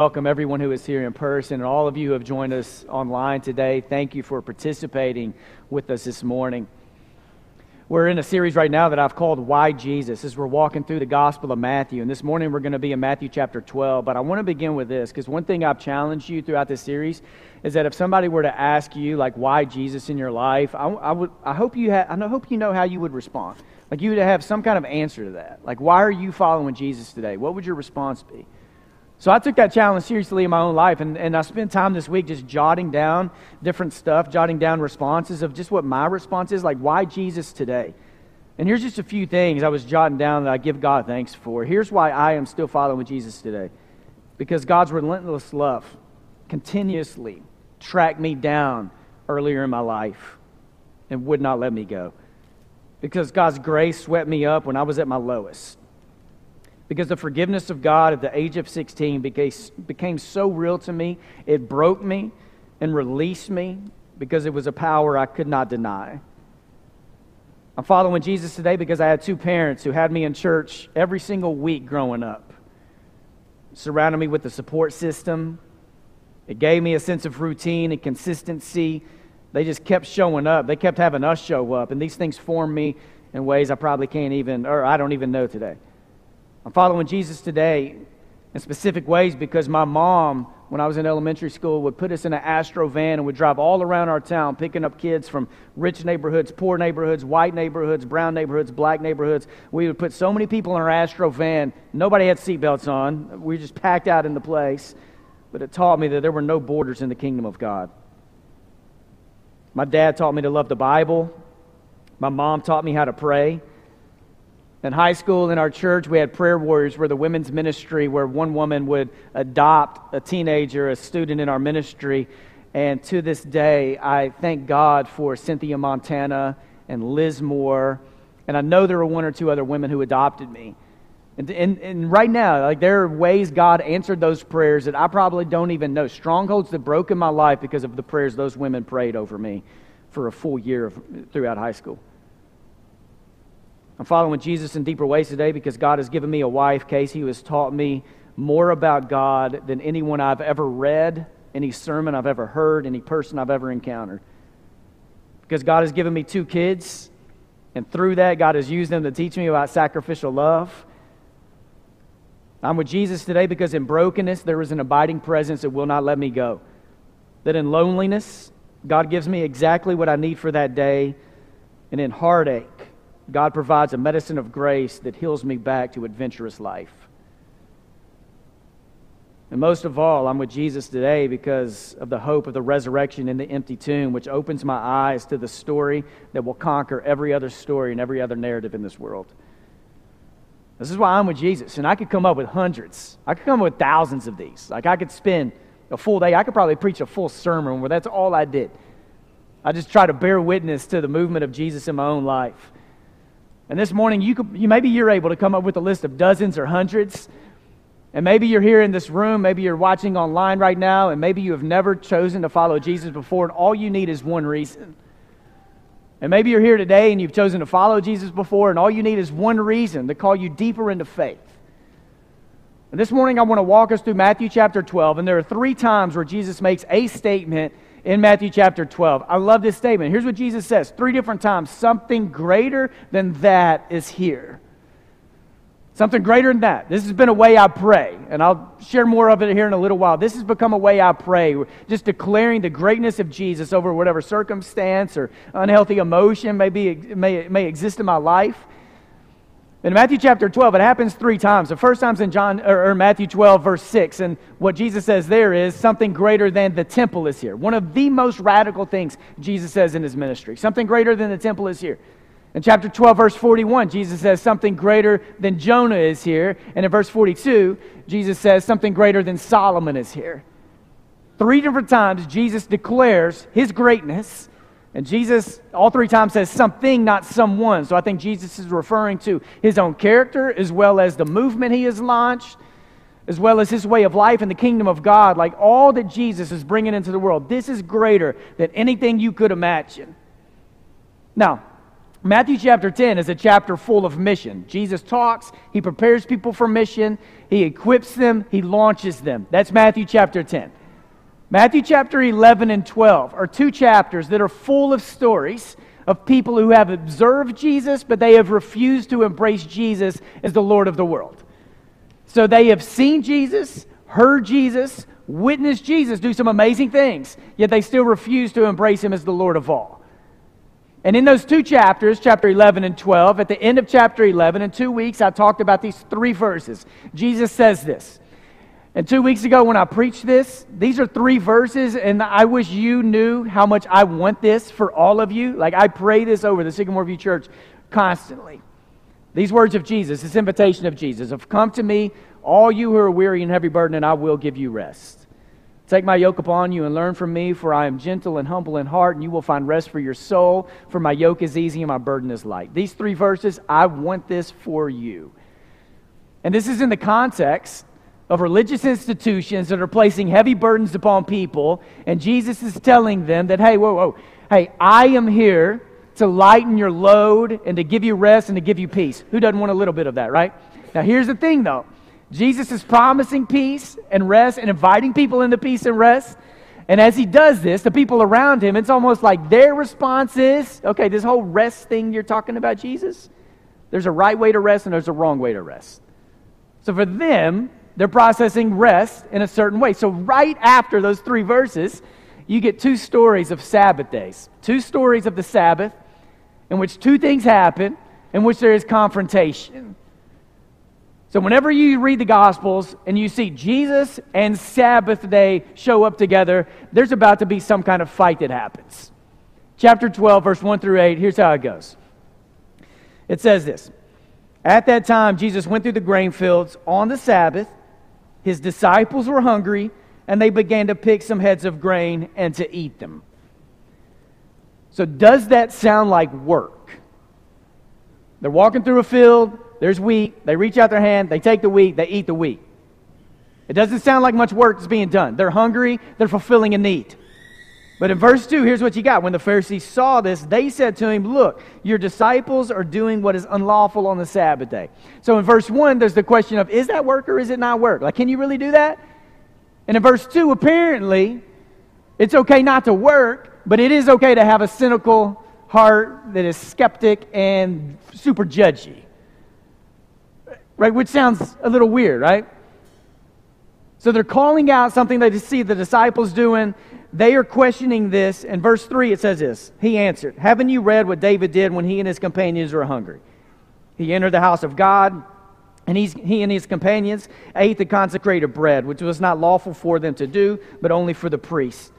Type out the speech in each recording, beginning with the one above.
welcome everyone who is here in person and all of you who have joined us online today. Thank you for participating with us this morning. We're in a series right now that I've called Why Jesus as we're walking through the Gospel of Matthew. And this morning we're going to be in Matthew chapter 12. But I want to begin with this because one thing I've challenged you throughout this series is that if somebody were to ask you, like, why Jesus in your life, I, I would, I, hope you ha- I hope you know how you would respond. Like, you would have some kind of answer to that. Like, why are you following Jesus today? What would your response be? So I took that challenge seriously in my own life, and, and I spent time this week just jotting down different stuff, jotting down responses of just what my response is, like why Jesus today. And here's just a few things I was jotting down that I give God thanks for. Here's why I am still following Jesus today. Because God's relentless love continuously tracked me down earlier in my life and would not let me go. Because God's grace swept me up when I was at my lowest because the forgiveness of God at the age of 16 became, so real to me, it broke me and released me because it was a power I could not deny. I'm following Jesus today because I had two parents who had me in church every single week growing up, surrounded me with a support system. It gave me a sense of routine and consistency. They just kept showing up. They kept having us show up. And these things formed me in ways I probably can't even, or I don't even know today. I'm following Jesus today in specific ways because my mom, when I was in elementary school, would put us in an Astro van and would drive all around our town, picking up kids from rich neighborhoods, poor neighborhoods, white neighborhoods, brown neighborhoods, black neighborhoods. We would put so many people in our Astro van. Nobody had seatbelts on. We were just packed out in the place. But it taught me that there were no borders in the kingdom of God. My dad taught me to love the Bible. My mom taught me how to pray. In high school, in our church, we had prayer warriors where the women's ministry, where one woman would adopt a teenager, a student in our ministry. And to this day, I thank God for Cynthia Montana and Liz Moore. And I know there were one or two other women who adopted me. And, and, and, right now, like there are ways God answered those prayers that I probably don't even know. Strongholds that broke in my life because of the prayers those women prayed over me for a full year of, throughout high school. I'm following Jesus in deeper ways today because God has given me a wife, Casey, who has taught me more about God than anyone I've ever read, any sermon I've ever heard, any person I've ever encountered. Because God has given me two kids, and through that, God has used them to teach me about sacrificial love. I'm with Jesus today because in brokenness, there is an abiding presence that will not let me go. That in loneliness, God gives me exactly what I need for that day. And in heartache, God provides a medicine of grace that heals me back to adventurous life. And most of all, I'm with Jesus today because of the hope of the resurrection in the empty tomb, which opens my eyes to the story that will conquer every other story and every other narrative in this world. This is why I'm with Jesus. And I could come up with hundreds, I could come up with thousands of these. Like I could spend a full day, I could probably preach a full sermon where that's all I did. I just try to bear witness to the movement of Jesus in my own life. And this morning, you, could, you maybe you're able to come up with a list of dozens or hundreds. And maybe you're here in this room, maybe you're watching online right now, and maybe you have never chosen to follow Jesus before, and all you need is one reason. And maybe you're here today and you've chosen to follow Jesus before, and all you need is one reason to call you deeper into faith. And this morning, I want to walk us through Matthew chapter 12, and there are three times where Jesus makes a statement in Matthew chapter 12. I love this statement. Here's what Jesus says three different times something greater than that is here. Something greater than that. This has been a way I pray, and I'll share more of it here in a little while. This has become a way I pray, just declaring the greatness of Jesus over whatever circumstance or unhealthy emotion may, be, may, may exist in my life. In Matthew chapter 12, it happens three times. The first time's in John or, or, Matthew 12, verse 6. And what Jesus says there is something greater than the temple is here. One of the most radical things Jesus says in his ministry. Something greater than the temple is here. In chapter 12, verse 41, Jesus says something greater than Jonah is here. And in verse 42, Jesus says something greater than Solomon is here. Three different times, Jesus declares his greatness and Jesus, all three times, says something, not someone. So I think Jesus is referring to his own character as well as the movement he has launched, as well as his way of life in the kingdom of God. Like all that Jesus is bringing into the world, this is greater than anything you could imagine. Now, Matthew chapter 10 is a chapter full of mission. Jesus talks, he prepares people for mission, he equips them, he launches them. That's Matthew chapter 10. Matthew chapter 11 and 12 are two chapters that are full of stories of people who have observed Jesus, but they have refused to embrace Jesus as the Lord of the world. So they have seen Jesus, heard Jesus, witnessed Jesus do some amazing things, yet they still refuse to embrace him as the Lord of all. And in those two chapters, chapter 11 and 12, at the end of chapter 11, in two weeks, I talked about these three verses. Jesus says this. And two weeks ago, when I preached this, these are three verses, and I wish you knew how much I want this for all of you. Like, I pray this over the Sycamore View Church constantly. These words of Jesus, this invitation of Jesus, of come to me, all you who are weary and heavy burdened, and I will give you rest. Take my yoke upon you and learn from me, for I am gentle and humble in heart, and you will find rest for your soul. For my yoke is easy and my burden is light. These three verses, I want this for you. And this is in the context of religious institutions that are placing heavy burdens upon people, and Jesus is telling them that, hey, whoa, whoa, hey, I am here to lighten your load and to give you rest and to give you peace. Who doesn't want a little bit of that, right? Now, here's the thing, though. Jesus is promising peace and rest and inviting people into peace and rest. And as he does this, the people around him, it's almost like their response is okay, this whole rest thing you're talking about, Jesus, there's a right way to rest and there's a wrong way to rest. So for them, they're processing rest in a certain way. So right after those three verses, you get two stories of Sabbath days, two stories of the Sabbath in which two things happen, in which there is confrontation. So, whenever you read the Gospels and you see Jesus and Sabbath day show up together, there's about to be some kind of fight that happens. Chapter 12, verse 1 through 8, here's how it goes. It says this At that time, Jesus went through the grain fields on the Sabbath. His disciples were hungry, and they began to pick some heads of grain and to eat them. So, does that sound like work? They're walking through a field, there's wheat. They reach out their hand, they take the wheat, they eat the wheat. It doesn't sound like much work is being done. They're hungry, they're fulfilling a need. But in verse 2, here's what you got. When the Pharisees saw this, they said to him, Look, your disciples are doing what is unlawful on the Sabbath day. So in verse 1, there's the question of, Is that work or is it not work? Like, can you really do that? And in verse 2, apparently, it's okay not to work, but it is okay to have a cynical heart that is skeptic and super judgy right? Which sounds a little weird, right? So they're calling out something they see the disciples doing. They are questioning this. In verse 3, it says this He answered, Haven't you read what David did when he and his companions were hungry? He entered the house of God, and he's, he and his companions ate the consecrated bread, which was not lawful for them to do, but only for the priests.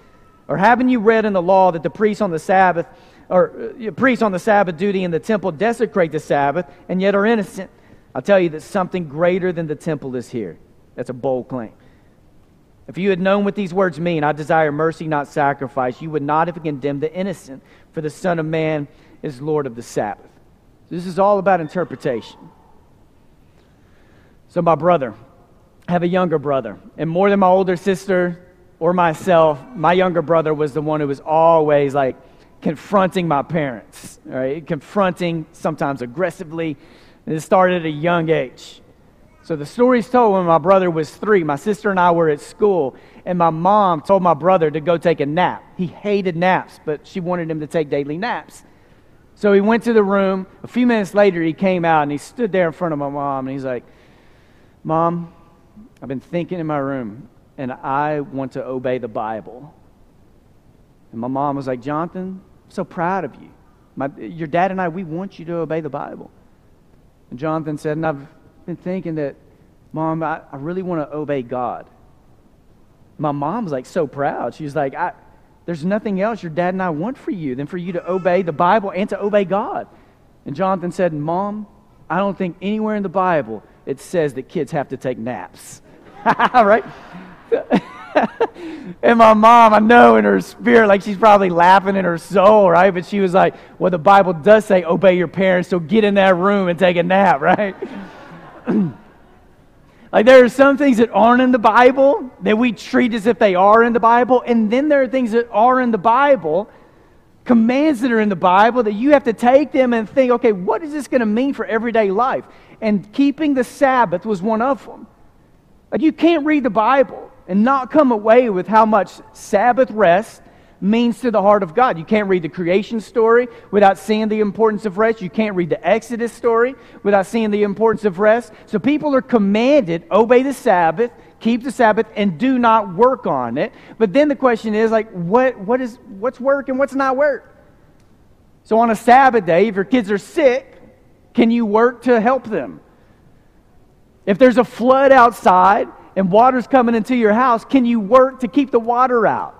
Or haven't you read in the law that the priests on the Sabbath, or uh, priests on the Sabbath duty in the temple desecrate the Sabbath, and yet are innocent? I'll tell you that something greater than the temple is here. That's a bold claim. If you had known what these words mean, I desire mercy, not sacrifice, you would not have condemned the innocent, for the Son of Man is Lord of the Sabbath. This is all about interpretation. So, my brother, I have a younger brother, and more than my older sister or myself, my younger brother was the one who was always like confronting my parents, right? Confronting, sometimes aggressively, and it started at a young age. So the story's told when my brother was three. My sister and I were at school, and my mom told my brother to go take a nap. He hated naps, but she wanted him to take daily naps. So he went to the room. A few minutes later, he came out and he stood there in front of my mom, and he's like, Mom, I've been thinking in my room, and I want to obey the Bible. And my mom was like, Jonathan, I'm so proud of you. My, your dad and I, we want you to obey the Bible. And Jonathan said, and I've been thinking that, Mom, I, I really want to obey God. My mom was like so proud. She was like, I, There's nothing else your dad and I want for you than for you to obey the Bible and to obey God. And Jonathan said, Mom, I don't think anywhere in the Bible it says that kids have to take naps. right? and my mom, I know in her spirit, like she's probably laughing in her soul, right? But she was like, well, the Bible does say obey your parents, so get in that room and take a nap, right? like there are some things that aren't in the Bible that we treat as if they are in the Bible, and then there are things that are in the Bible commands that are in the Bible that you have to take them and think, okay, what is this going to mean for everyday life? And keeping the Sabbath was one of them. Like you can't read the Bible and not come away with how much Sabbath rest means to the heart of God. You can't read the creation story without seeing the importance of rest. You can't read the Exodus story without seeing the importance of rest. So people are commanded obey the Sabbath, keep the Sabbath, and do not work on it. But then the question is like, what, what is what's work and what's not work? So on a Sabbath day, if your kids are sick, can you work to help them? If there's a flood outside and water's coming into your house, can you work to keep the water out?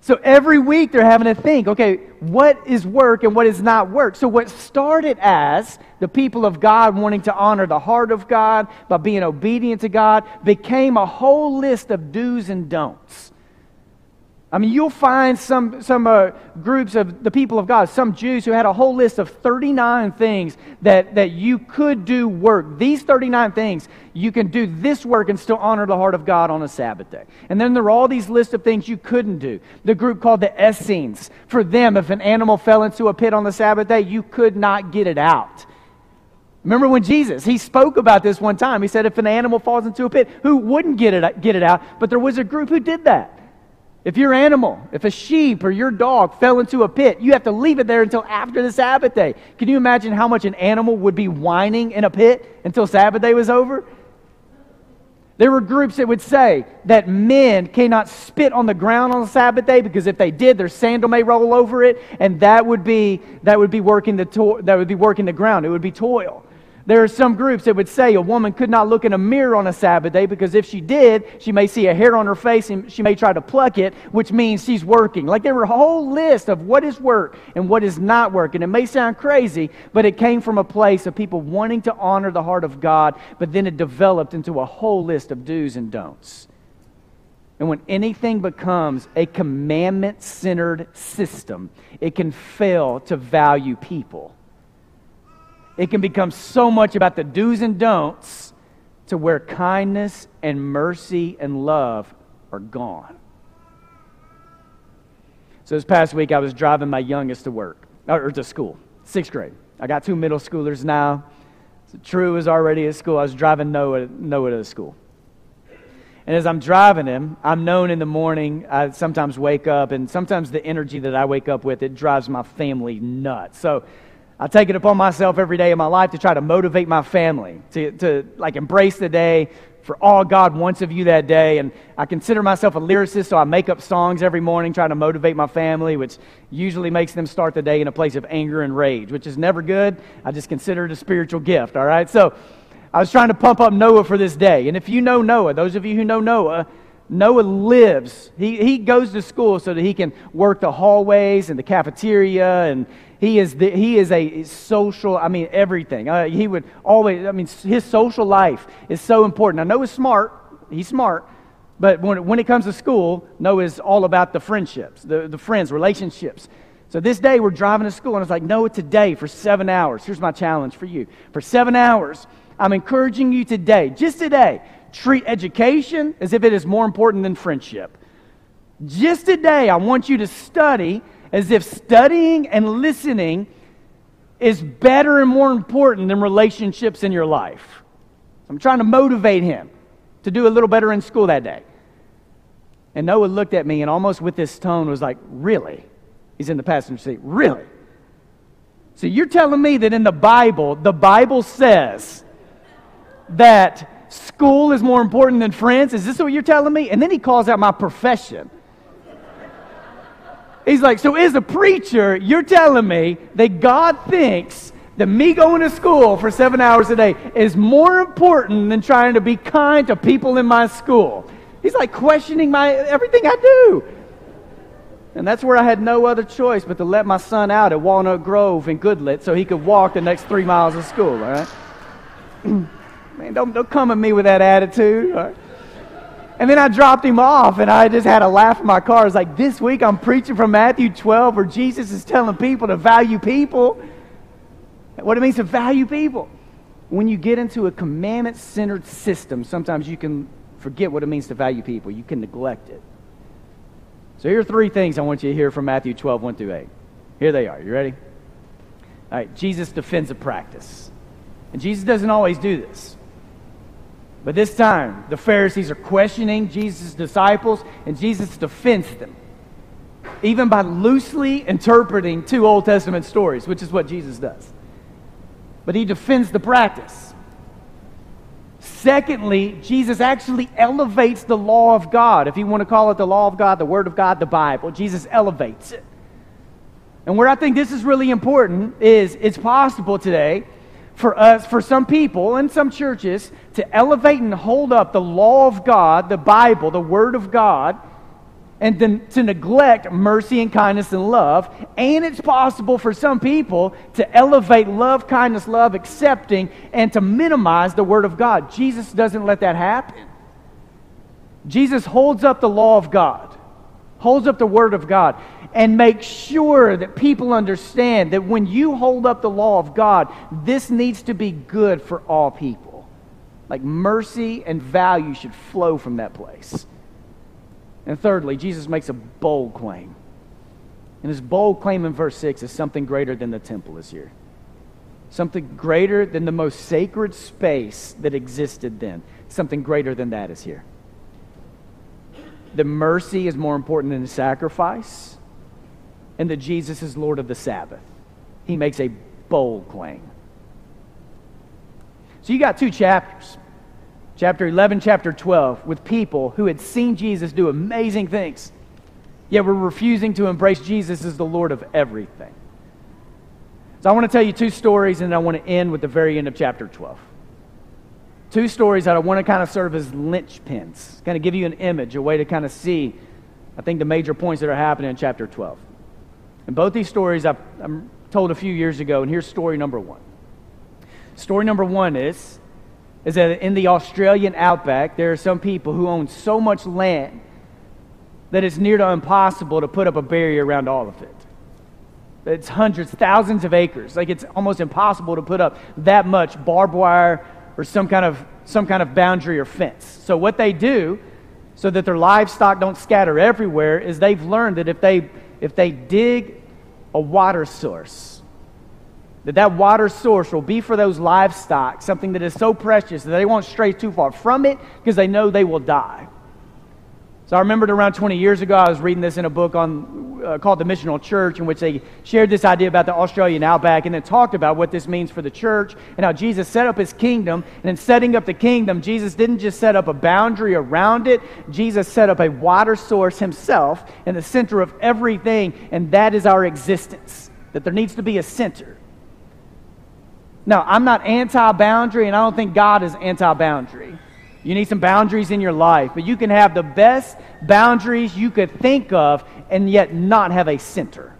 So every week they're having to think, okay, what is work and what is not work? So what started as the people of God wanting to honor the heart of God by being obedient to God became a whole list of do's and don'ts. I mean, you'll find some, some uh, groups of the people of God, some Jews who had a whole list of 39 things that, that you could do work. These 39 things, you can do this work and still honor the heart of God on a Sabbath day. And then there are all these lists of things you couldn't do. The group called the Essenes, for them, if an animal fell into a pit on the Sabbath day, you could not get it out. Remember when Jesus, he spoke about this one time. He said, if an animal falls into a pit, who wouldn't get it, get it out? But there was a group who did that. If your animal, if a sheep or your dog fell into a pit, you have to leave it there until after the Sabbath day. Can you imagine how much an animal would be whining in a pit until Sabbath day was over? There were groups that would say that men cannot spit on the ground on the Sabbath day because if they did, their sandal may roll over it, and that would be that would be working the to- that would be working the ground. It would be toil. There are some groups that would say a woman could not look in a mirror on a Sabbath day because if she did, she may see a hair on her face and she may try to pluck it, which means she's working. Like there were a whole list of what is work and what is not work. And it may sound crazy, but it came from a place of people wanting to honor the heart of God, but then it developed into a whole list of do's and don'ts. And when anything becomes a commandment centered system, it can fail to value people it can become so much about the do's and don'ts to where kindness and mercy and love are gone. So this past week, I was driving my youngest to work, or to school, sixth grade. I got two middle schoolers now. So True is already at school. I was driving Noah, Noah to school. And as I'm driving him, I'm known in the morning, I sometimes wake up, and sometimes the energy that I wake up with, it drives my family nuts. So I take it upon myself every day of my life to try to motivate my family, to, to like embrace the day for all God wants of you that day. And I consider myself a lyricist, so I make up songs every morning trying to motivate my family, which usually makes them start the day in a place of anger and rage, which is never good. I just consider it a spiritual gift, all right? So I was trying to pump up Noah for this day. And if you know Noah, those of you who know Noah, Noah lives. He, he goes to school so that he can work the hallways and the cafeteria and he is, the, he is a social, I mean, everything. Uh, he would always, I mean, his social life is so important. I know he's smart, he's smart, but when, when it comes to school, Noah is all about the friendships, the, the friends, relationships. So this day we're driving to school, and it's like, Noah, today for seven hours, here's my challenge for you. For seven hours, I'm encouraging you today, just today, treat education as if it is more important than friendship. Just today, I want you to study as if studying and listening is better and more important than relationships in your life. I'm trying to motivate him to do a little better in school that day. And Noah looked at me and almost with this tone was like, Really? He's in the passenger seat. Really? So you're telling me that in the Bible, the Bible says that school is more important than friends? Is this what you're telling me? And then he calls out my profession. He's like, so as a preacher, you're telling me that God thinks that me going to school for seven hours a day is more important than trying to be kind to people in my school. He's like questioning my everything I do. And that's where I had no other choice but to let my son out at Walnut Grove in Goodlett so he could walk the next three miles of school, all right? Man, don't, don't come at me with that attitude. All right? And then I dropped him off, and I just had a laugh in my car. It's like, this week I'm preaching from Matthew 12, where Jesus is telling people to value people. What it means to value people. When you get into a commandment centered system, sometimes you can forget what it means to value people. You can neglect it. So here are three things I want you to hear from Matthew 12, 1 through 8. Here they are. You ready? All right, Jesus defends a practice. And Jesus doesn't always do this. But this time, the Pharisees are questioning Jesus' disciples, and Jesus defends them, even by loosely interpreting two Old Testament stories, which is what Jesus does. But he defends the practice. Secondly, Jesus actually elevates the law of God. If you want to call it the law of God, the Word of God, the Bible, Jesus elevates it. And where I think this is really important is it's possible today for us, for some people and some churches, to elevate and hold up the law of God, the Bible, the Word of God, and then to neglect mercy and kindness and love. And it's possible for some people to elevate love, kindness, love, accepting, and to minimize the Word of God. Jesus doesn't let that happen. Jesus holds up the law of God, holds up the Word of God and make sure that people understand that when you hold up the law of God, this needs to be good for all people. Like mercy and value should flow from that place. And thirdly, Jesus makes a bold claim. And his bold claim in verse 6 is something greater than the temple is here. Something greater than the most sacred space that existed then. Something greater than that is here. The mercy is more important than the sacrifice and that Jesus is Lord of the Sabbath. He makes a bold claim. So you got two chapters chapter 11, chapter 12, with people who had seen Jesus do amazing things, yet were refusing to embrace Jesus as the Lord of everything. So I want to tell you two stories, and I want to end with the very end of chapter 12. Two stories that I want to kind of serve as linchpins, kind of give you an image, a way to kind of see, I think, the major points that are happening in chapter 12. And both these stories I've, I'm told a few years ago, and here's story number one. Story number one is, is that in the Australian outback, there are some people who own so much land that it's near to impossible to put up a barrier around all of it. It's hundreds, thousands of acres. Like it's almost impossible to put up that much barbed wire or some kind of some kind of boundary or fence. So what they do so that their livestock don't scatter everywhere is they've learned that if they if they dig a water source. That that water source will be for those livestock something that is so precious that they won't stray too far from it because they know they will die. So I remembered around 20 years ago, I was reading this in a book on, uh, called The Missional Church, in which they shared this idea about the Australian outback and then talked about what this means for the church and how Jesus set up his kingdom. And in setting up the kingdom, Jesus didn't just set up a boundary around it, Jesus set up a water source himself in the center of everything, and that is our existence. That there needs to be a center. Now, I'm not anti boundary, and I don't think God is anti boundary. You need some boundaries in your life, but you can have the best boundaries you could think of and yet not have a center.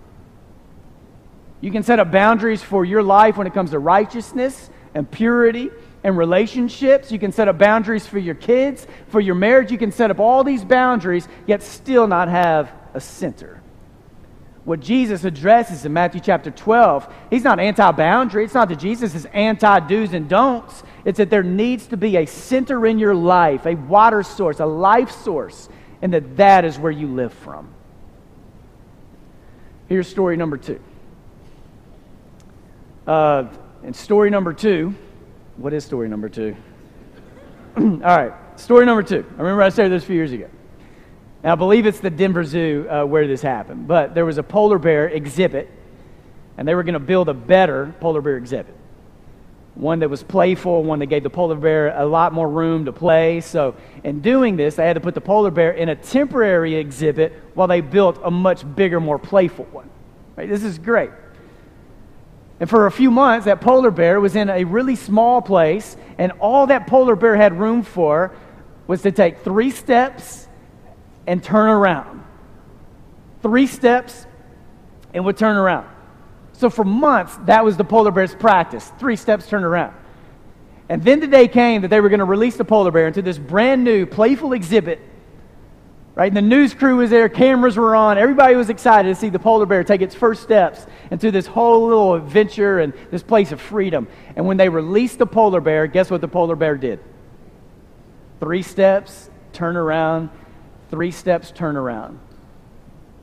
You can set up boundaries for your life when it comes to righteousness and purity and relationships. You can set up boundaries for your kids, for your marriage. You can set up all these boundaries, yet still not have a center. What Jesus addresses in Matthew chapter 12, he's not anti boundary. It's not that Jesus is anti do's and don'ts. It's that there needs to be a center in your life, a water source, a life source, and that that is where you live from. Here's story number two. Uh, and story number two, what is story number two? All right, story number two. I remember I said this a few years ago. And I believe it's the Denver Zoo uh, where this happened. But there was a polar bear exhibit, and they were going to build a better polar bear exhibit one that was playful, one that gave the polar bear a lot more room to play. So, in doing this, they had to put the polar bear in a temporary exhibit while they built a much bigger, more playful one. Right? This is great. And for a few months, that polar bear was in a really small place, and all that polar bear had room for was to take three steps and turn around. Three steps and would turn around. So for months, that was the polar bear's practice three steps turned around. And then the day came that they were going to release the polar bear into this brand new, playful exhibit. Right? And the news crew was there, cameras were on, everybody was excited to see the polar bear take its first steps into this whole little adventure and this place of freedom. And when they released the polar bear, guess what the polar bear did? Three steps, turn around, three steps, turn around.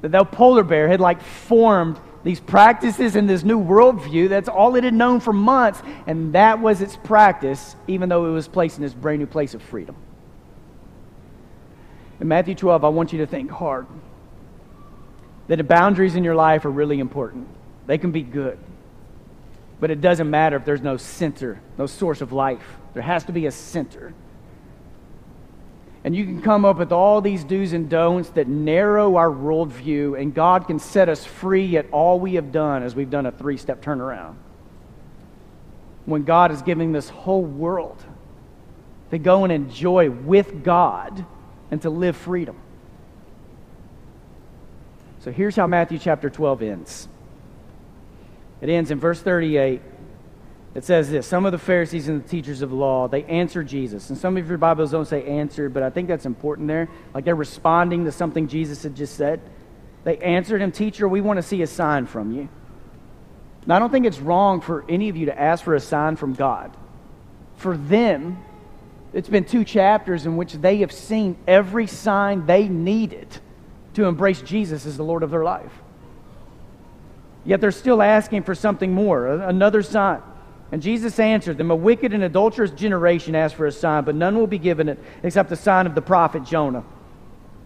the polar bear had like formed these practices and this new worldview. That's all it had known for months, and that was its practice, even though it was placed in this brand new place of freedom. In Matthew 12, I want you to think hard that the boundaries in your life are really important. They can be good, but it doesn't matter if there's no center, no source of life. There has to be a center. And you can come up with all these do's and don'ts that narrow our worldview, and God can set us free at all we have done as we've done a three step turnaround. When God is giving this whole world to go and enjoy with God and to live freedom. So here's how Matthew chapter 12 ends it ends in verse 38 it says this Some of the Pharisees and the teachers of the law, they answered Jesus. And some of your Bibles don't say answered, but I think that's important there. Like they're responding to something Jesus had just said. They answered him, Teacher, we want to see a sign from you. Now, I don't think it's wrong for any of you to ask for a sign from God. For them, it's been two chapters in which they have seen every sign they needed to embrace Jesus as the Lord of their life. Yet they're still asking for something more, another sign. And Jesus answered them, A wicked and adulterous generation asks for a sign, but none will be given it except the sign of the prophet Jonah.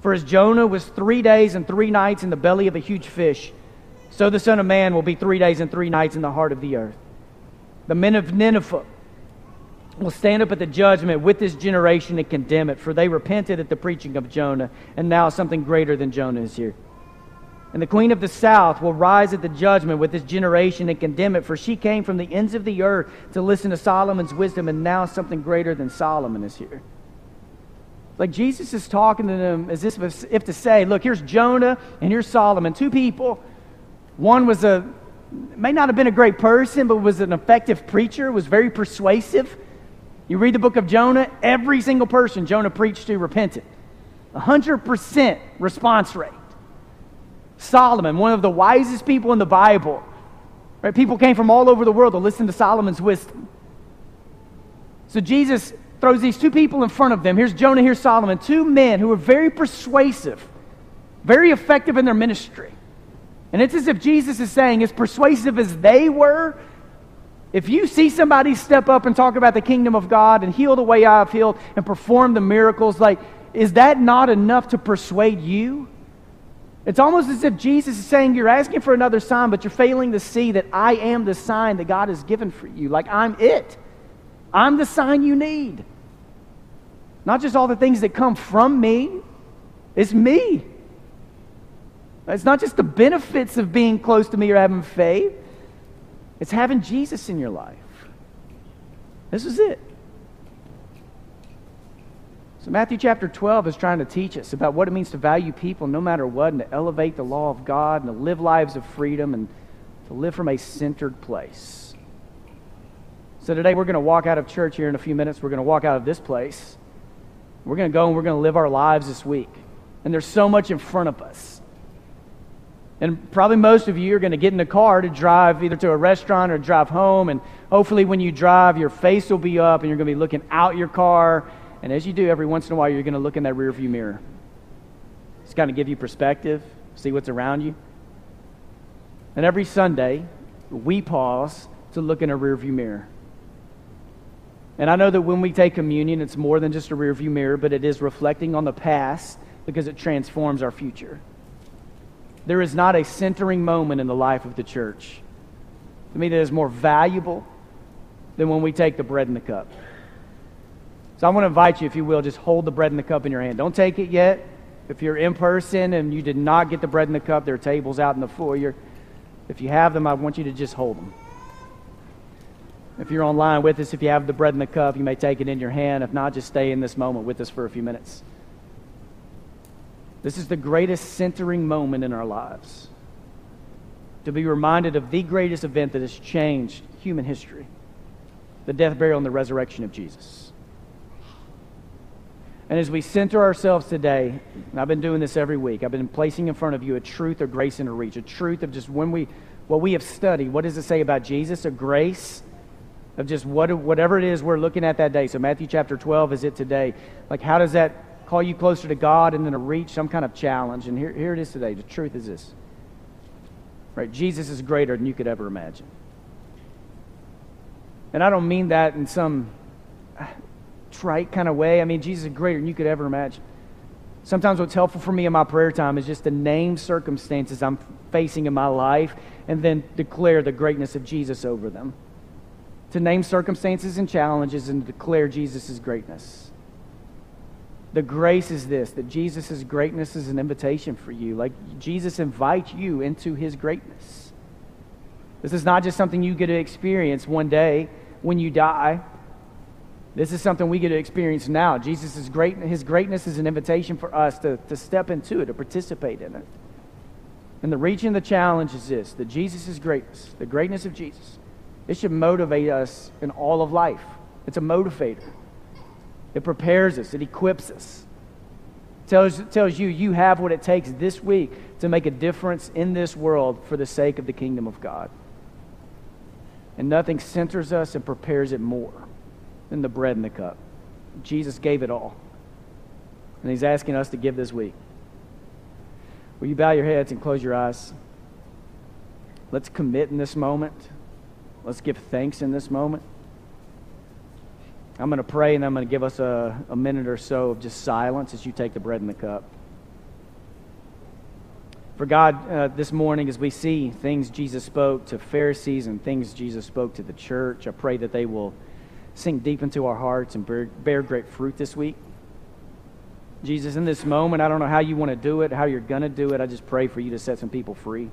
For as Jonah was three days and three nights in the belly of a huge fish, so the Son of Man will be three days and three nights in the heart of the earth. The men of Nineveh will stand up at the judgment with this generation and condemn it, for they repented at the preaching of Jonah, and now something greater than Jonah is here. And the queen of the south will rise at the judgment with this generation and condemn it, for she came from the ends of the earth to listen to Solomon's wisdom, and now something greater than Solomon is here. Like Jesus is talking to them as if to say, Look, here's Jonah and here's Solomon, two people. One was a, may not have been a great person, but was an effective preacher, was very persuasive. You read the book of Jonah, every single person Jonah preached to repented. 100% response rate. Solomon, one of the wisest people in the Bible. Right? People came from all over the world to listen to Solomon's wisdom. So Jesus throws these two people in front of them. Here's Jonah, here's Solomon, two men who were very persuasive, very effective in their ministry. And it's as if Jesus is saying, as persuasive as they were, if you see somebody step up and talk about the kingdom of God and heal the way I've healed and perform the miracles, like, is that not enough to persuade you? It's almost as if Jesus is saying, You're asking for another sign, but you're failing to see that I am the sign that God has given for you. Like, I'm it. I'm the sign you need. Not just all the things that come from me, it's me. It's not just the benefits of being close to me or having faith, it's having Jesus in your life. This is it. So, Matthew chapter 12 is trying to teach us about what it means to value people no matter what and to elevate the law of God and to live lives of freedom and to live from a centered place. So, today we're going to walk out of church here in a few minutes. We're going to walk out of this place. We're going to go and we're going to live our lives this week. And there's so much in front of us. And probably most of you are going to get in the car to drive either to a restaurant or drive home. And hopefully, when you drive, your face will be up and you're going to be looking out your car and as you do, every once in a while, you're going to look in that rearview mirror. It's kind of give you perspective, see what's around you. And every Sunday, we pause to look in a rearview mirror. And I know that when we take communion, it's more than just a rearview mirror, but it is reflecting on the past because it transforms our future. There is not a centering moment in the life of the church to me that is more valuable than when we take the bread and the cup. So I want to invite you, if you will, just hold the bread and the cup in your hand. Don't take it yet. If you're in person and you did not get the bread and the cup, there are tables out in the foyer. If you have them, I want you to just hold them. If you're online with us, if you have the bread and the cup, you may take it in your hand. If not, just stay in this moment with us for a few minutes. This is the greatest centering moment in our lives. To be reminded of the greatest event that has changed human history the death, burial, and the resurrection of Jesus. And as we center ourselves today, I've been doing this every week, I've been placing in front of you a truth of grace and a reach, a truth of just when we, what we have studied. What does it say about Jesus? A grace of just what, whatever it is we're looking at that day. So, Matthew chapter 12 is it today. Like, how does that call you closer to God and then to reach some kind of challenge. And here, here it is today. The truth is this. Right? Jesus is greater than you could ever imagine. And I don't mean that in some trite kind of way. I mean, Jesus is greater than you could ever imagine. Sometimes what's helpful for me in my prayer time is just to name circumstances I'm facing in my life and then declare the greatness of Jesus over them. To name circumstances and challenges and declare Jesus' greatness. The grace is this that Jesus' greatness is an invitation for you. Like Jesus invites you into his greatness. This is not just something you get to experience one day when you die. This is something we get to experience now. Jesus' is great, his greatness is an invitation for us to, to step into it, to participate in it. And the reaching the challenge is this that Jesus' greatness, the greatness of Jesus, it should motivate us in all of life. It's a motivator. It prepares us, it equips us. Tells, tells you you have what it takes this week to make a difference in this world for the sake of the kingdom of God. And nothing centers us and prepares it more than the bread and the cup. Jesus gave it all. And he's asking us to give this week. Will you bow your heads and close your eyes? Let's commit in this moment. Let's give thanks in this moment. I'm going to pray and I'm going to give us a, a minute or so of just silence as you take the bread and the cup. For God, uh, this morning, as we see things Jesus spoke to Pharisees and things Jesus spoke to the church, I pray that they will sink deep into our hearts and bear, bear great fruit this week. Jesus, in this moment, I don't know how you want to do it, how you're going to do it. I just pray for you to set some people free.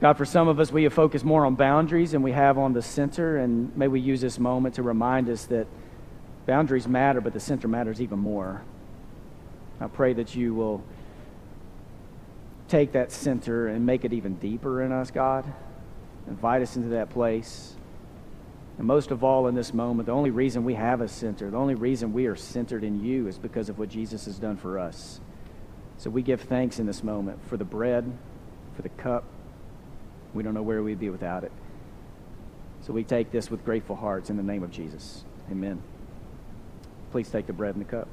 God, for some of us, we have focused more on boundaries than we have on the center, and may we use this moment to remind us that boundaries matter, but the center matters even more. I pray that you will take that center and make it even deeper in us, God. Invite us into that place. And most of all, in this moment, the only reason we have a center, the only reason we are centered in you is because of what Jesus has done for us. So we give thanks in this moment for the bread, for the cup. We don't know where we'd be without it. So we take this with grateful hearts in the name of Jesus. Amen. Please take the bread and the cup.